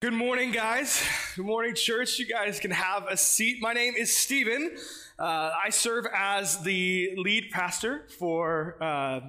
Good morning, guys. Good morning, church. You guys can have a seat. My name is Stephen. Uh, I serve as the lead pastor for uh,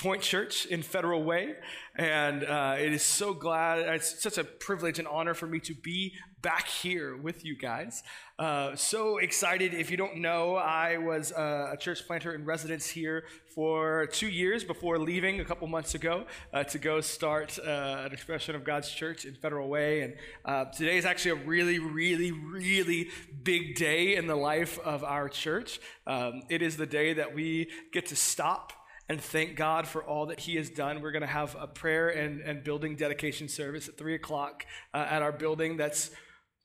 Point Church in Federal Way, and uh, it is so glad. It's such a privilege and honor for me to be back here with you guys. Uh, so excited. If you don't know, I was a church planter in residence here for two years before leaving a couple months ago uh, to go start uh, an expression of God's church in Federal Way. And uh, today is actually a really, really, really big day in the life of our church. Um, it is the day that we get to stop and thank God for all that He has done. We're going to have a prayer and, and building dedication service at 3 o'clock uh, at our building that's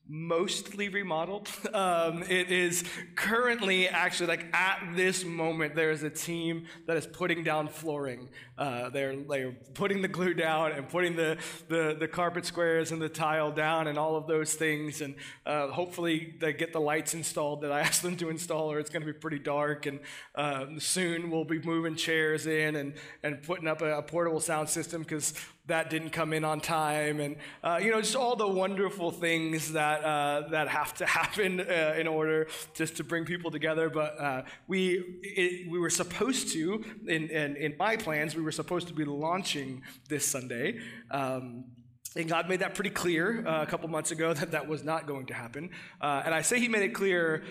mostly remodeled. Um, it is currently actually like at this moment there is a team that is putting down flooring. Uh, they're they're putting the glue down and putting the, the the carpet squares and the tile down and all of those things. And uh, hopefully they get the lights installed that I asked them to install, or it's going to be pretty dark. And uh, soon we'll be moving chairs in and and putting up a, a portable sound system because that didn't come in on time, and uh, you know, just all the wonderful things that uh, that have to happen uh, in order just to bring people together. But uh, we it, we were supposed to, in, in, in my plans, we were supposed to be launching this Sunday. Um, and God made that pretty clear uh, a couple months ago that that was not going to happen. Uh, and I say He made it clear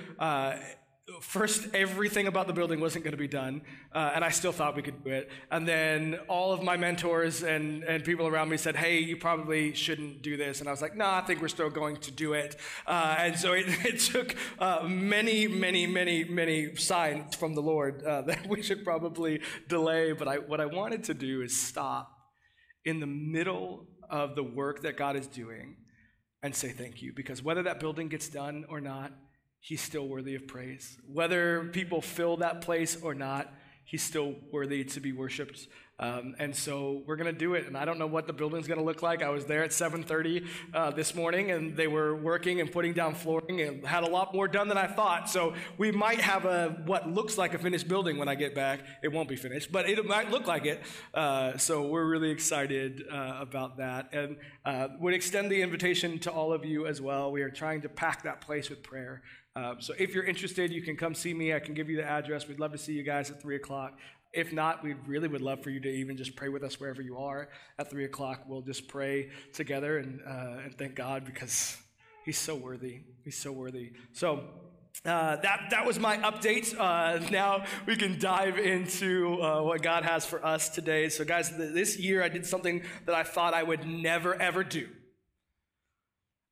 first everything about the building wasn't going to be done uh, and i still thought we could do it. And then all of my mentors and, and people around me said hey you probably shouldn't do this. And i was like no i think we're still going to do it. Uh, and so it, it took uh, many many many many signs from the lord uh, that we should probably delay but I, what i wanted to do is stop in the middle of the work that god is doing and say thank you. Because whether that building gets done or not he's still worthy of praise. Whether people fill that place or not, he's still worthy to be worshiped. Um, and so we're going to do it. And I don't know what the building's going to look like. I was there at 7:30 uh, this morning, and they were working and putting down flooring, and had a lot more done than I thought. So we might have a what looks like a finished building when I get back. It won't be finished, but it might look like it. Uh, so we're really excited uh, about that, and uh, would extend the invitation to all of you as well. We are trying to pack that place with prayer. Uh, so if you're interested, you can come see me. I can give you the address. We'd love to see you guys at 3 o'clock. If not, we really would love for you to even just pray with us wherever you are at 3 o'clock. We'll just pray together and, uh, and thank God because He's so worthy. He's so worthy. So, uh, that, that was my update. Uh, now we can dive into uh, what God has for us today. So, guys, th- this year I did something that I thought I would never, ever do.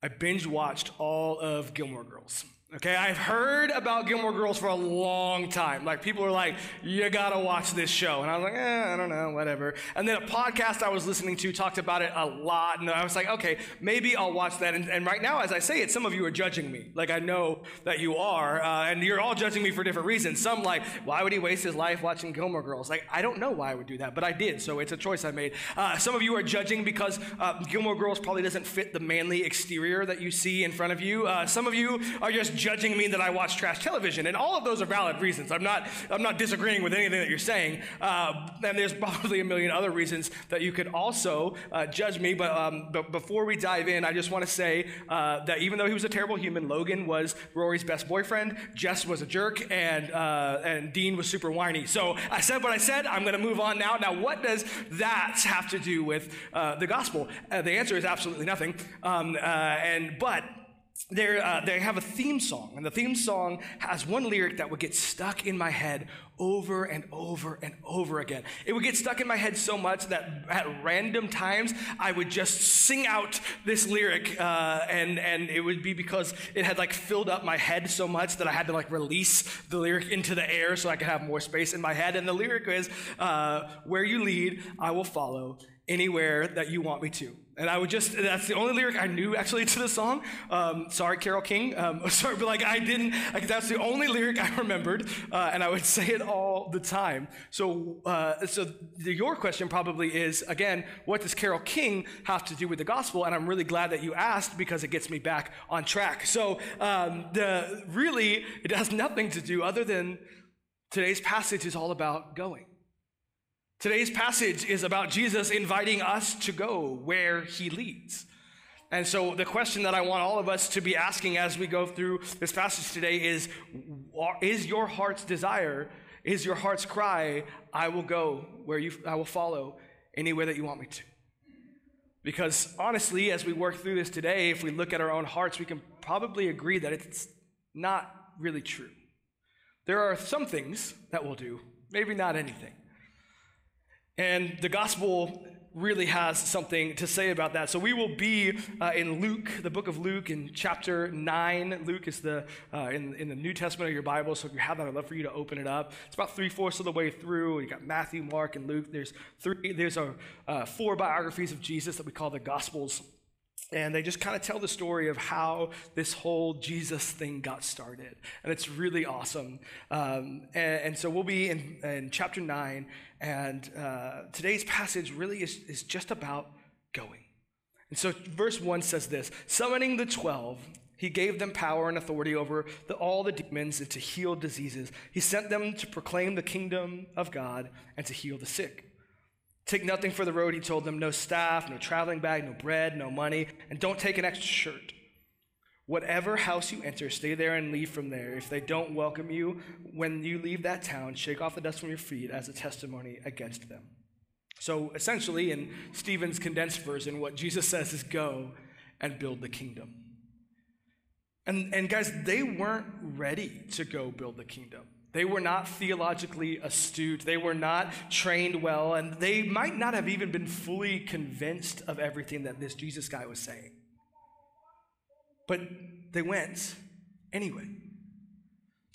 I binge watched all of Gilmore Girls. Okay, I've heard about Gilmore Girls for a long time. Like, people are like, you gotta watch this show. And I was like, eh, I don't know, whatever. And then a podcast I was listening to talked about it a lot. And I was like, okay, maybe I'll watch that. And, and right now, as I say it, some of you are judging me. Like, I know that you are. Uh, and you're all judging me for different reasons. Some, like, why would he waste his life watching Gilmore Girls? Like, I don't know why I would do that, but I did. So it's a choice I made. Uh, some of you are judging because uh, Gilmore Girls probably doesn't fit the manly exterior that you see in front of you. Uh, some of you are just judging me that I watch trash television. And all of those are valid reasons. I'm not, I'm not disagreeing with anything that you're saying. Uh, and there's probably a million other reasons that you could also uh, judge me. But, um, but before we dive in, I just want to say uh, that even though he was a terrible human, Logan was Rory's best boyfriend, Jess was a jerk, and, uh, and Dean was super whiny. So I said what I said. I'm going to move on now. Now, what does that have to do with uh, the gospel? Uh, the answer is absolutely nothing. Um, and but uh, they have a theme song, and the theme song has one lyric that would get stuck in my head over and over and over again. It would get stuck in my head so much that at random times I would just sing out this lyric, uh, and and it would be because it had like filled up my head so much that I had to like release the lyric into the air so I could have more space in my head. And the lyric is, uh, "Where you lead, I will follow." Anywhere that you want me to. And I would just, that's the only lyric I knew actually to the song. Um, sorry, Carole King. Um, sorry, but like I didn't, like that's the only lyric I remembered. Uh, and I would say it all the time. So, uh, so the, your question probably is, again, what does Carole King have to do with the gospel? And I'm really glad that you asked because it gets me back on track. So, um, the, really, it has nothing to do other than today's passage is all about going. Today's passage is about Jesus inviting us to go where he leads. And so, the question that I want all of us to be asking as we go through this passage today is Is your heart's desire, is your heart's cry, I will go where you, I will follow anywhere that you want me to? Because honestly, as we work through this today, if we look at our own hearts, we can probably agree that it's not really true. There are some things that we'll do, maybe not anything. And the gospel really has something to say about that. So we will be uh, in Luke, the book of Luke, in chapter 9. Luke is the uh, in, in the New Testament of your Bible. So if you have that, I'd love for you to open it up. It's about three fourths of the way through. You got Matthew, Mark, and Luke. There's three. There's a, uh, four biographies of Jesus that we call the Gospels. And they just kind of tell the story of how this whole Jesus thing got started. And it's really awesome. Um, and, and, so we'll be in, in chapter 9. And uh, today's passage really is, is just about going. And so verse 1 says this Summoning the 12, he gave them power and authority over the, all the demons and to heal diseases. He sent them to proclaim the kingdom of God and to heal the sick. Take nothing for the road, he told them no staff, no traveling bag, no bread, no money, and don't take an extra shirt. Whatever house you enter, stay there and leave from there. If they don't welcome you when you leave that town, shake off the dust from your feet as a testimony against them. So essentially, in Stephen's condensed version, what Jesus says is go and build the kingdom. And, and guys, they weren't ready to go build the kingdom. They were not theologically astute. They were not trained well, and they might not have even been fully convinced of everything that this Jesus guy was saying. But they went anyway.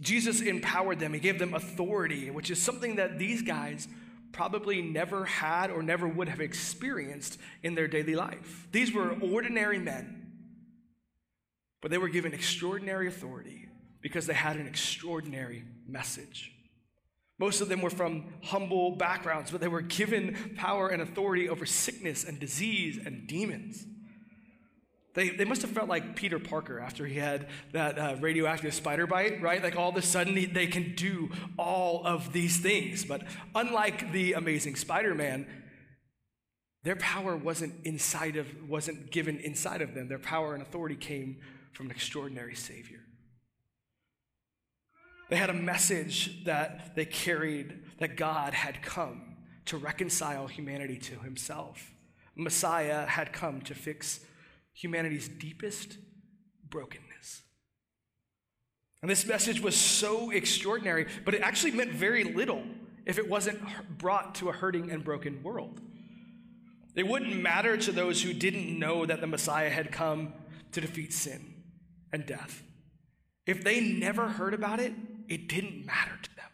Jesus empowered them, He gave them authority, which is something that these guys probably never had or never would have experienced in their daily life. These were ordinary men, but they were given extraordinary authority because they had an extraordinary message. Most of them were from humble backgrounds, but they were given power and authority over sickness and disease and demons. They, they must have felt like Peter Parker after he had that uh, radioactive spider bite, right? Like all of a sudden they can do all of these things. But unlike the amazing Spider Man, their power wasn't inside of, wasn't given inside of them. Their power and authority came from an extraordinary Savior. They had a message that they carried that God had come to reconcile humanity to himself. Messiah had come to fix humanity's deepest brokenness. And this message was so extraordinary, but it actually meant very little if it wasn't brought to a hurting and broken world. It wouldn't matter to those who didn't know that the Messiah had come to defeat sin and death. If they never heard about it, it didn't matter to them.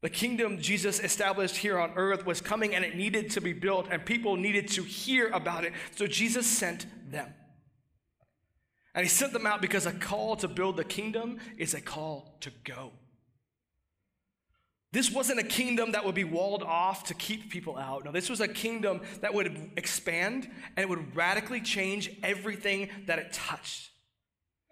The kingdom Jesus established here on earth was coming and it needed to be built, and people needed to hear about it. So Jesus sent them. And he sent them out because a call to build the kingdom is a call to go. This wasn't a kingdom that would be walled off to keep people out. No, this was a kingdom that would expand and it would radically change everything that it touched.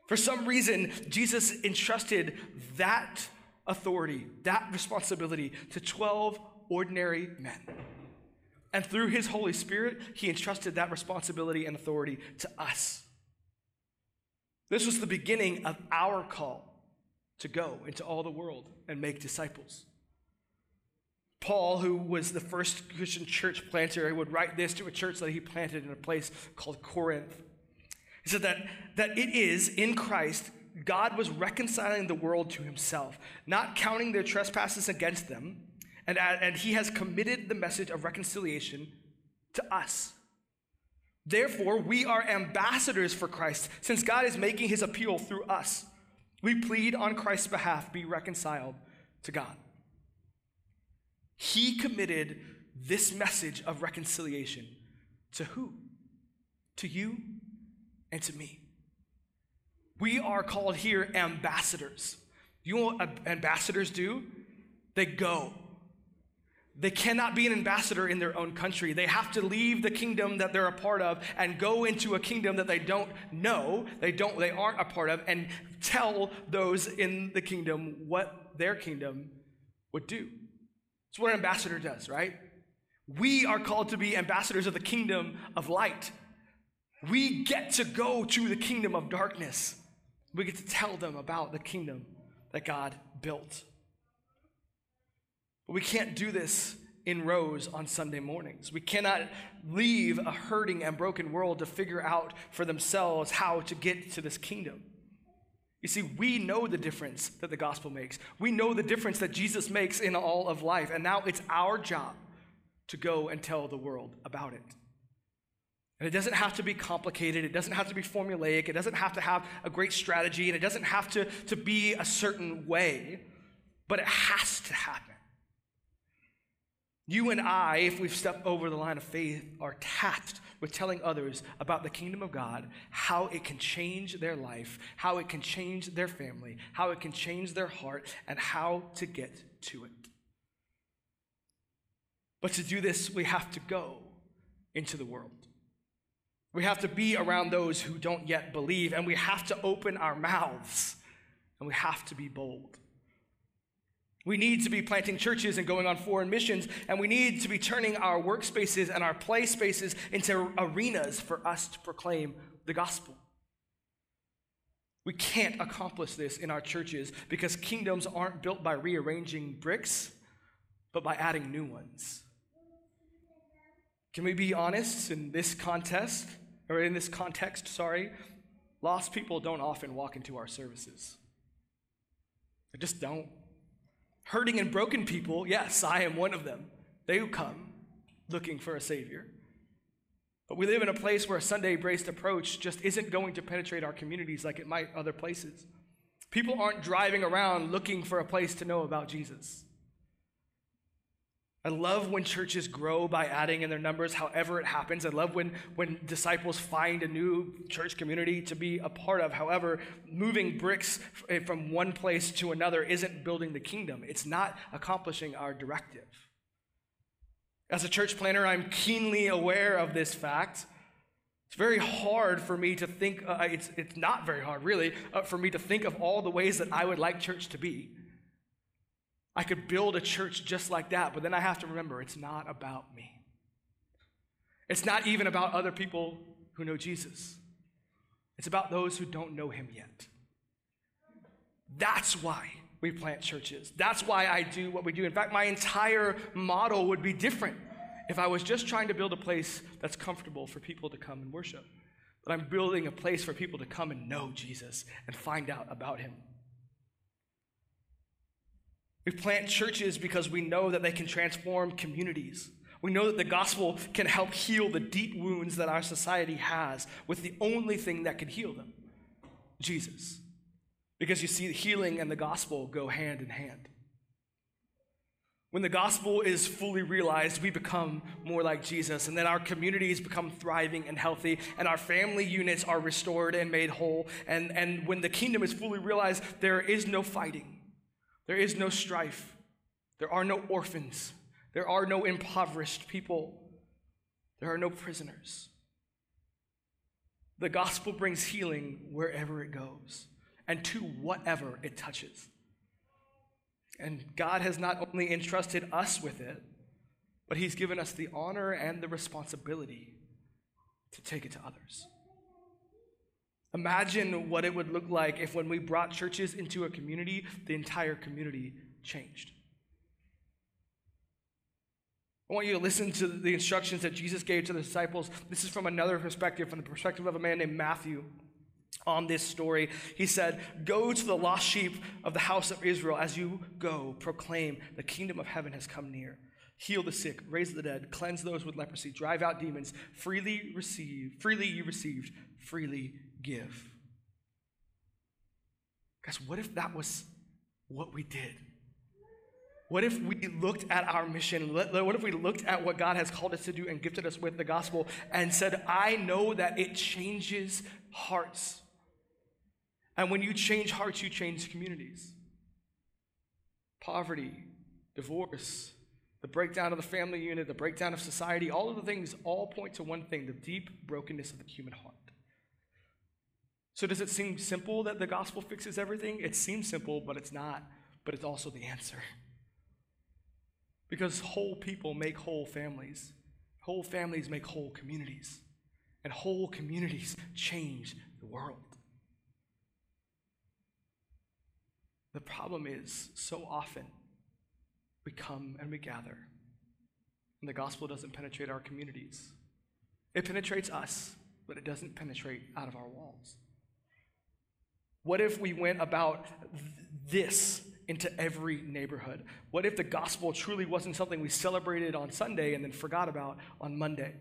For some reason, Jesus entrusted that authority, that responsibility to 12 ordinary men. And through his Holy Spirit, he entrusted that responsibility and authority to us. This was the beginning of our call to go into all the world and make disciples. Paul, who was the first Christian church planter, would write this to a church that he planted in a place called Corinth. He said that, that it is in Christ, God was reconciling the world to himself, not counting their trespasses against them, and, and he has committed the message of reconciliation to us. Therefore, we are ambassadors for Christ, since God is making his appeal through us. We plead on Christ's behalf, be reconciled to God. He committed this message of reconciliation to who? To you and to me. We are called here ambassadors. You know what ambassadors do? They go. They cannot be an ambassador in their own country. They have to leave the kingdom that they're a part of and go into a kingdom that they don't know, they don't they aren't a part of and tell those in the kingdom what their kingdom would do. It's what an ambassador does, right? We are called to be ambassadors of the kingdom of light. We get to go to the kingdom of darkness. We get to tell them about the kingdom that God built. But we can't do this in rows on Sunday mornings. We cannot leave a hurting and broken world to figure out for themselves how to get to this kingdom. You see, we know the difference that the gospel makes. We know the difference that Jesus makes in all of life. And now it's our job to go and tell the world about it. And it doesn't have to be complicated. It doesn't have to be formulaic. It doesn't have to have a great strategy. And it doesn't have to, to be a certain way. But it has to happen. You and I, if we've stepped over the line of faith, are tasked with telling others about the kingdom of God, how it can change their life, how it can change their family, how it can change their heart, and how to get to it. But to do this, we have to go into the world. We have to be around those who don't yet believe, and we have to open our mouths, and we have to be bold. We need to be planting churches and going on foreign missions, and we need to be turning our workspaces and our play spaces into arenas for us to proclaim the gospel. We can't accomplish this in our churches because kingdoms aren't built by rearranging bricks, but by adding new ones. Can we be honest in this context, or in this context, sorry? Lost people don't often walk into our services. They just don't. Hurting and broken people, yes, I am one of them. They come looking for a Savior. But we live in a place where a Sunday braced approach just isn't going to penetrate our communities like it might other places. People aren't driving around looking for a place to know about Jesus. I love when churches grow by adding in their numbers, however it happens. I love when, when disciples find a new church community to be a part of. However, moving bricks from one place to another isn't building the kingdom, it's not accomplishing our directive. As a church planner, I'm keenly aware of this fact. It's very hard for me to think, uh, it's, it's not very hard, really, uh, for me to think of all the ways that I would like church to be. I could build a church just like that, but then I have to remember it's not about me. It's not even about other people who know Jesus. It's about those who don't know him yet. That's why we plant churches. That's why I do what we do. In fact, my entire model would be different if I was just trying to build a place that's comfortable for people to come and worship. But I'm building a place for people to come and know Jesus and find out about him. We plant churches because we know that they can transform communities. We know that the gospel can help heal the deep wounds that our society has with the only thing that can heal them Jesus. Because you see, healing and the gospel go hand in hand. When the gospel is fully realized, we become more like Jesus, and then our communities become thriving and healthy, and our family units are restored and made whole. And, and when the kingdom is fully realized, there is no fighting. There is no strife. There are no orphans. There are no impoverished people. There are no prisoners. The gospel brings healing wherever it goes and to whatever it touches. And God has not only entrusted us with it, but He's given us the honor and the responsibility to take it to others. Imagine what it would look like if, when we brought churches into a community, the entire community changed. I want you to listen to the instructions that Jesus gave to the disciples. This is from another perspective, from the perspective of a man named Matthew on this story. He said, Go to the lost sheep of the house of Israel. As you go, proclaim the kingdom of heaven has come near. Heal the sick, raise the dead, cleanse those with leprosy, drive out demons. Freely receive, freely you received, freely give. Guys, what if that was what we did? What if we looked at our mission? What if we looked at what God has called us to do and gifted us with the gospel and said, I know that it changes hearts. And when you change hearts, you change communities. Poverty, divorce, the breakdown of the family unit, the breakdown of society, all of the things all point to one thing the deep brokenness of the human heart. So, does it seem simple that the gospel fixes everything? It seems simple, but it's not. But it's also the answer. Because whole people make whole families, whole families make whole communities. and whole communities change the world. The problem is, so often we come and we gather, and the gospel doesn't penetrate our communities. It penetrates us, but it doesn't penetrate out of our walls. What if we went about th- this into every neighborhood? What if the gospel truly wasn't something we celebrated on Sunday and then forgot about on Monday?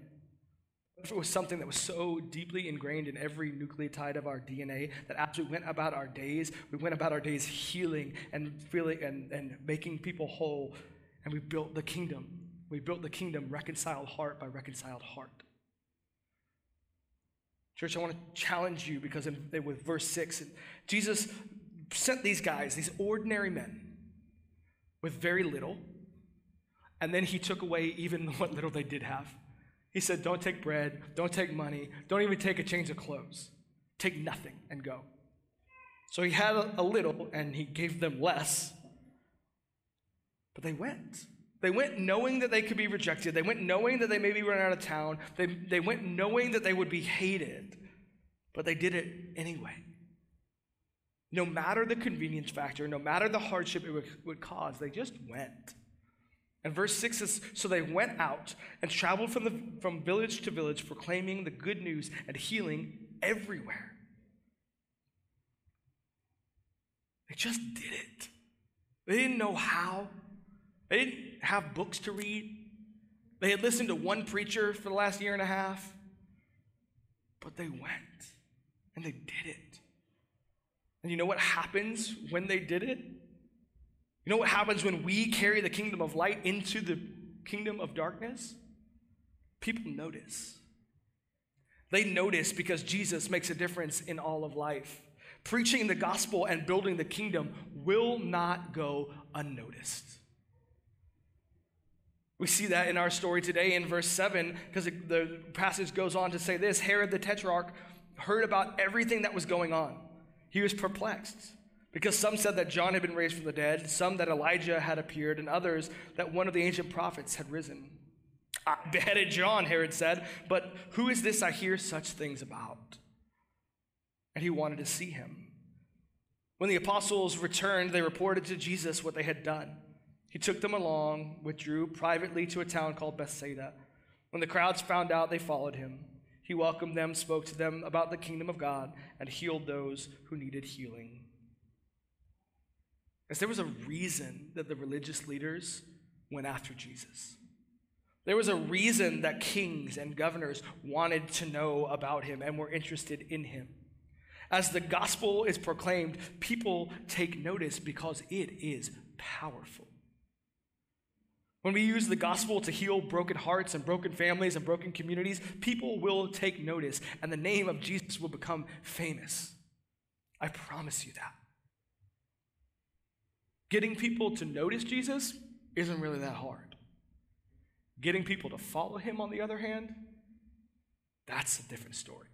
What if it was something that was so deeply ingrained in every nucleotide of our DNA that as we went about our days, we went about our days healing and feeling and, and making people whole, and we built the kingdom. We built the kingdom reconciled heart by reconciled heart. Church, I want to challenge you because in, with verse 6, Jesus sent these guys, these ordinary men, with very little, and then he took away even what little they did have. He said, Don't take bread, don't take money, don't even take a change of clothes. Take nothing and go. So he had a, a little and he gave them less, but they went. They went knowing that they could be rejected. They went knowing that they may be run out of town. They, they went knowing that they would be hated, but they did it anyway. No matter the convenience factor, no matter the hardship it would, would cause, they just went. And verse 6 says So they went out and traveled from, the, from village to village, proclaiming the good news and healing everywhere. They just did it. They didn't know how, they didn't have books to read. They had listened to one preacher for the last year and a half, but they went and they did it. And you know what happens when they did it? You know what happens when we carry the kingdom of light into the kingdom of darkness? People notice. They notice because Jesus makes a difference in all of life. Preaching the gospel and building the kingdom will not go unnoticed. We see that in our story today in verse 7, because the passage goes on to say this Herod the Tetrarch heard about everything that was going on. He was perplexed because some said that John had been raised from the dead, some that Elijah had appeared, and others that one of the ancient prophets had risen. I beheaded John, Herod said, but who is this I hear such things about? And he wanted to see him. When the apostles returned, they reported to Jesus what they had done. He took them along, withdrew privately to a town called Bethsaida. When the crowds found out, they followed him. He welcomed them, spoke to them about the kingdom of God, and healed those who needed healing. As there was a reason that the religious leaders went after Jesus. There was a reason that kings and governors wanted to know about him and were interested in him. As the gospel is proclaimed, people take notice because it is powerful. When we use the gospel to heal broken hearts and broken families and broken communities, people will take notice and the name of Jesus will become famous. I promise you that. Getting people to notice Jesus isn't really that hard. Getting people to follow him, on the other hand, that's a different story.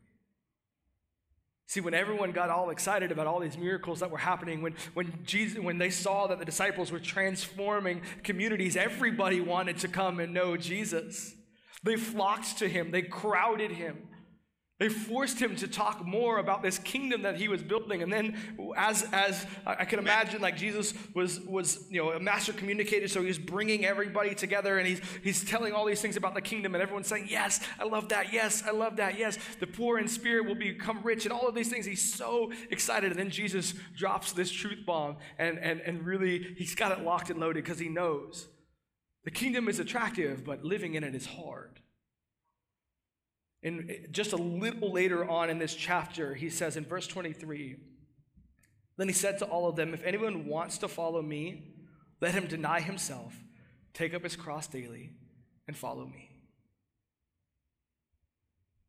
See, when everyone got all excited about all these miracles that were happening, when, when, Jesus, when they saw that the disciples were transforming communities, everybody wanted to come and know Jesus. They flocked to him, they crowded him. They forced him to talk more about this kingdom that he was building. And then, as, as I can imagine, like Jesus was, was you know, a master communicator, so he was bringing everybody together and he's, he's telling all these things about the kingdom, and everyone's saying, Yes, I love that. Yes, I love that. Yes, the poor in spirit will become rich, and all of these things. He's so excited. And then Jesus drops this truth bomb, and, and, and really, he's got it locked and loaded because he knows the kingdom is attractive, but living in it is hard. And just a little later on in this chapter, he says in verse 23 Then he said to all of them, If anyone wants to follow me, let him deny himself, take up his cross daily, and follow me.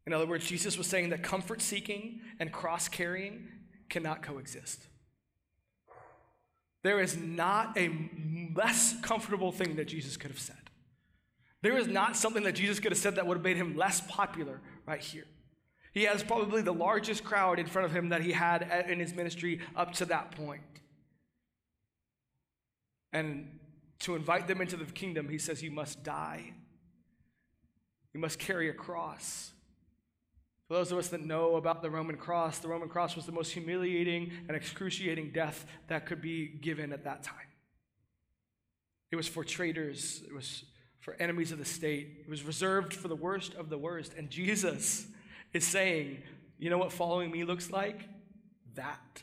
In other words, Jesus was saying that comfort seeking and cross carrying cannot coexist. There is not a less comfortable thing that Jesus could have said. There is not something that Jesus could have said that would have made him less popular right here. He has probably the largest crowd in front of him that he had in his ministry up to that point. And to invite them into the kingdom, he says, You must die. You must carry a cross. For those of us that know about the Roman cross, the Roman cross was the most humiliating and excruciating death that could be given at that time. It was for traitors, it was for enemies of the state, it was reserved for the worst of the worst. And Jesus is saying, You know what following me looks like? That.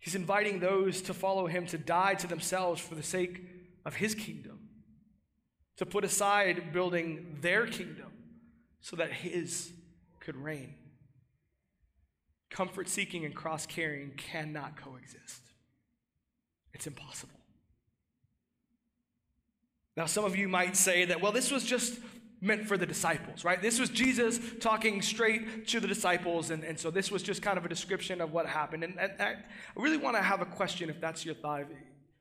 He's inviting those to follow him to die to themselves for the sake of his kingdom to put aside building their kingdom so that his could reign. Comfort seeking and cross carrying cannot coexist, it's impossible. Now, some of you might say that, well, this was just meant for the disciples, right? This was Jesus talking straight to the disciples, and, and so this was just kind of a description of what happened. And, and I really want to have a question if that's your thought.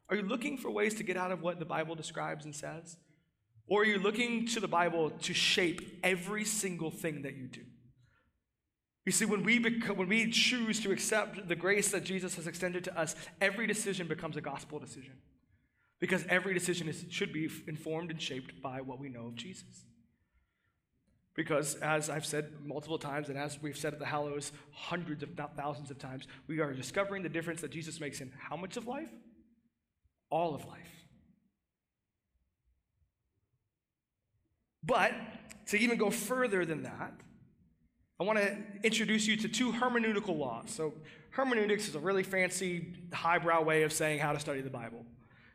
Are you looking for ways to get out of what the Bible describes and says? Or are you looking to the Bible to shape every single thing that you do? You see, when we, when we choose to accept the grace that Jesus has extended to us, every decision becomes a gospel decision. Because every decision is, should be informed and shaped by what we know of Jesus. Because, as I've said multiple times, and as we've said at the Hallows hundreds, if not thousands of times, we are discovering the difference that Jesus makes in how much of life? All of life. But to even go further than that, I want to introduce you to two hermeneutical laws. So, hermeneutics is a really fancy, highbrow way of saying how to study the Bible.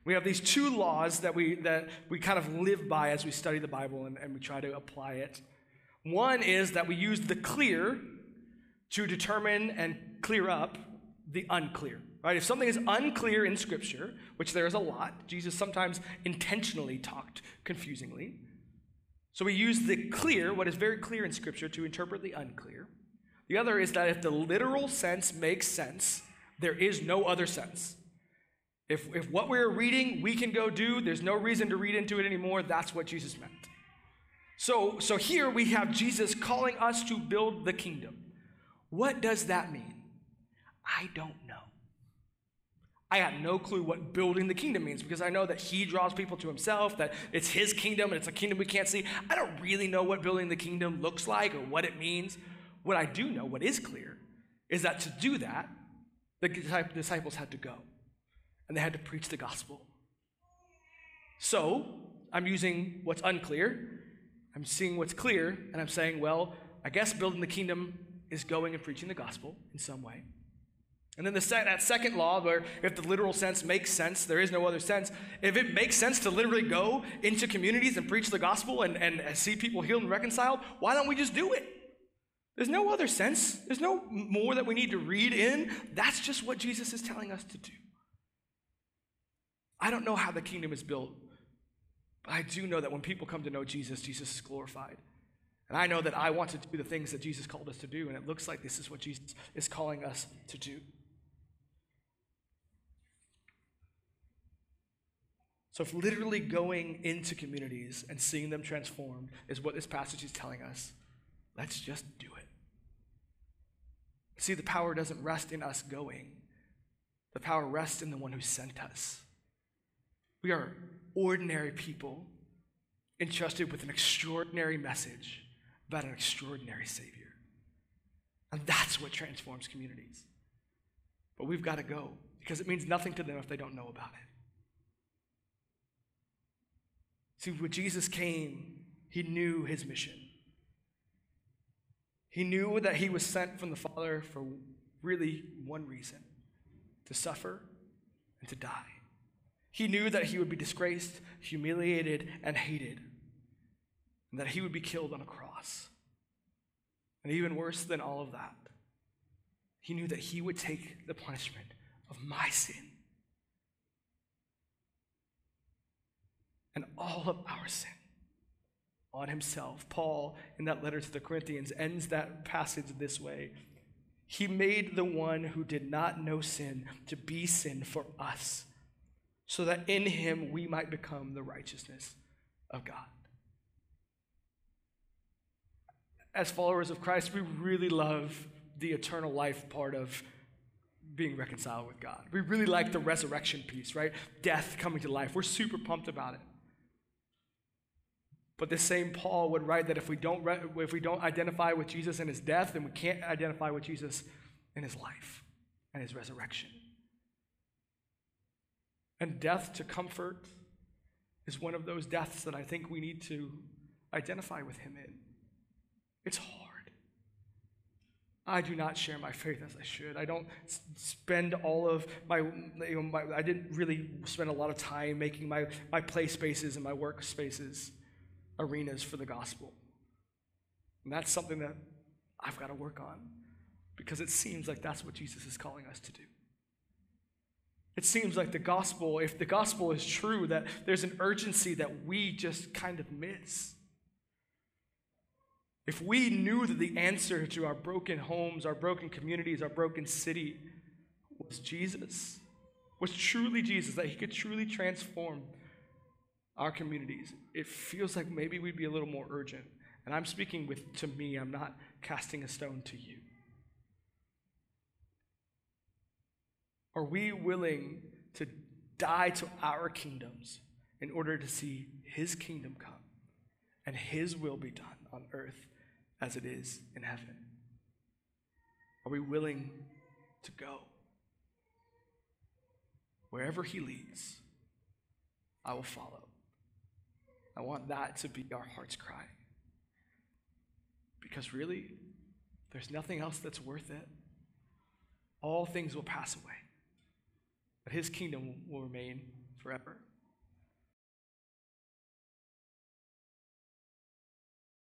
We have these two laws that we, that we kind of live by as we study the Bible and, and we try to apply it. One is that we use the clear to determine and clear up the unclear. Right? If something is unclear in Scripture, which there is a lot, Jesus sometimes intentionally talked confusingly. So we use the clear, what is very clear in Scripture, to interpret the unclear. The other is that if the literal sense makes sense, there is no other sense. If, if what we're reading we can go do, there's no reason to read into it anymore, that's what Jesus meant. So, so here we have Jesus calling us to build the kingdom. What does that mean? I don't know. I got no clue what building the kingdom means because I know that he draws people to himself, that it's his kingdom and it's a kingdom we can't see. I don't really know what building the kingdom looks like or what it means. What I do know, what is clear, is that to do that, the disciples had to go and they had to preach the gospel. So I'm using what's unclear, I'm seeing what's clear, and I'm saying, well, I guess building the kingdom is going and preaching the gospel in some way. And then the se- that second law, where if the literal sense makes sense, there is no other sense. If it makes sense to literally go into communities and preach the gospel and, and see people healed and reconciled, why don't we just do it? There's no other sense. There's no more that we need to read in. That's just what Jesus is telling us to do. I don't know how the kingdom is built, but I do know that when people come to know Jesus, Jesus is glorified. And I know that I want to do the things that Jesus called us to do, and it looks like this is what Jesus is calling us to do. So, if literally going into communities and seeing them transformed is what this passage is telling us, let's just do it. See, the power doesn't rest in us going, the power rests in the one who sent us. We are ordinary people entrusted with an extraordinary message about an extraordinary Savior. And that's what transforms communities. But we've got to go because it means nothing to them if they don't know about it. See, when Jesus came, he knew his mission. He knew that he was sent from the Father for really one reason to suffer and to die. He knew that he would be disgraced, humiliated, and hated, and that he would be killed on a cross. And even worse than all of that, he knew that he would take the punishment of my sin and all of our sin on himself. Paul, in that letter to the Corinthians, ends that passage this way He made the one who did not know sin to be sin for us, so that in him we might become the righteousness of God. As followers of Christ, we really love the eternal life part of being reconciled with God. We really like the resurrection piece, right? Death coming to life. We're super pumped about it. But this same Paul would write that if we don't, re- if we don't identify with Jesus in his death, then we can't identify with Jesus in his life and his resurrection. And death to comfort is one of those deaths that I think we need to identify with him in. It's hard. I do not share my faith as I should. I don't spend all of my, you know, my, I didn't really spend a lot of time making my, my play spaces and my work spaces arenas for the gospel. And that's something that I've got to work on because it seems like that's what Jesus is calling us to do. It seems like the gospel, if the gospel is true, that there's an urgency that we just kind of miss. If we knew that the answer to our broken homes, our broken communities, our broken city was Jesus, was truly Jesus, that He could truly transform our communities, it feels like maybe we'd be a little more urgent. And I'm speaking with to me, I'm not casting a stone to you. Are we willing to die to our kingdoms in order to see His kingdom come and His will be done on earth as it is in heaven? Are we willing to go? Wherever He leads, I will follow. I want that to be our heart's cry. Because really, there's nothing else that's worth it. All things will pass away, but His kingdom will remain forever.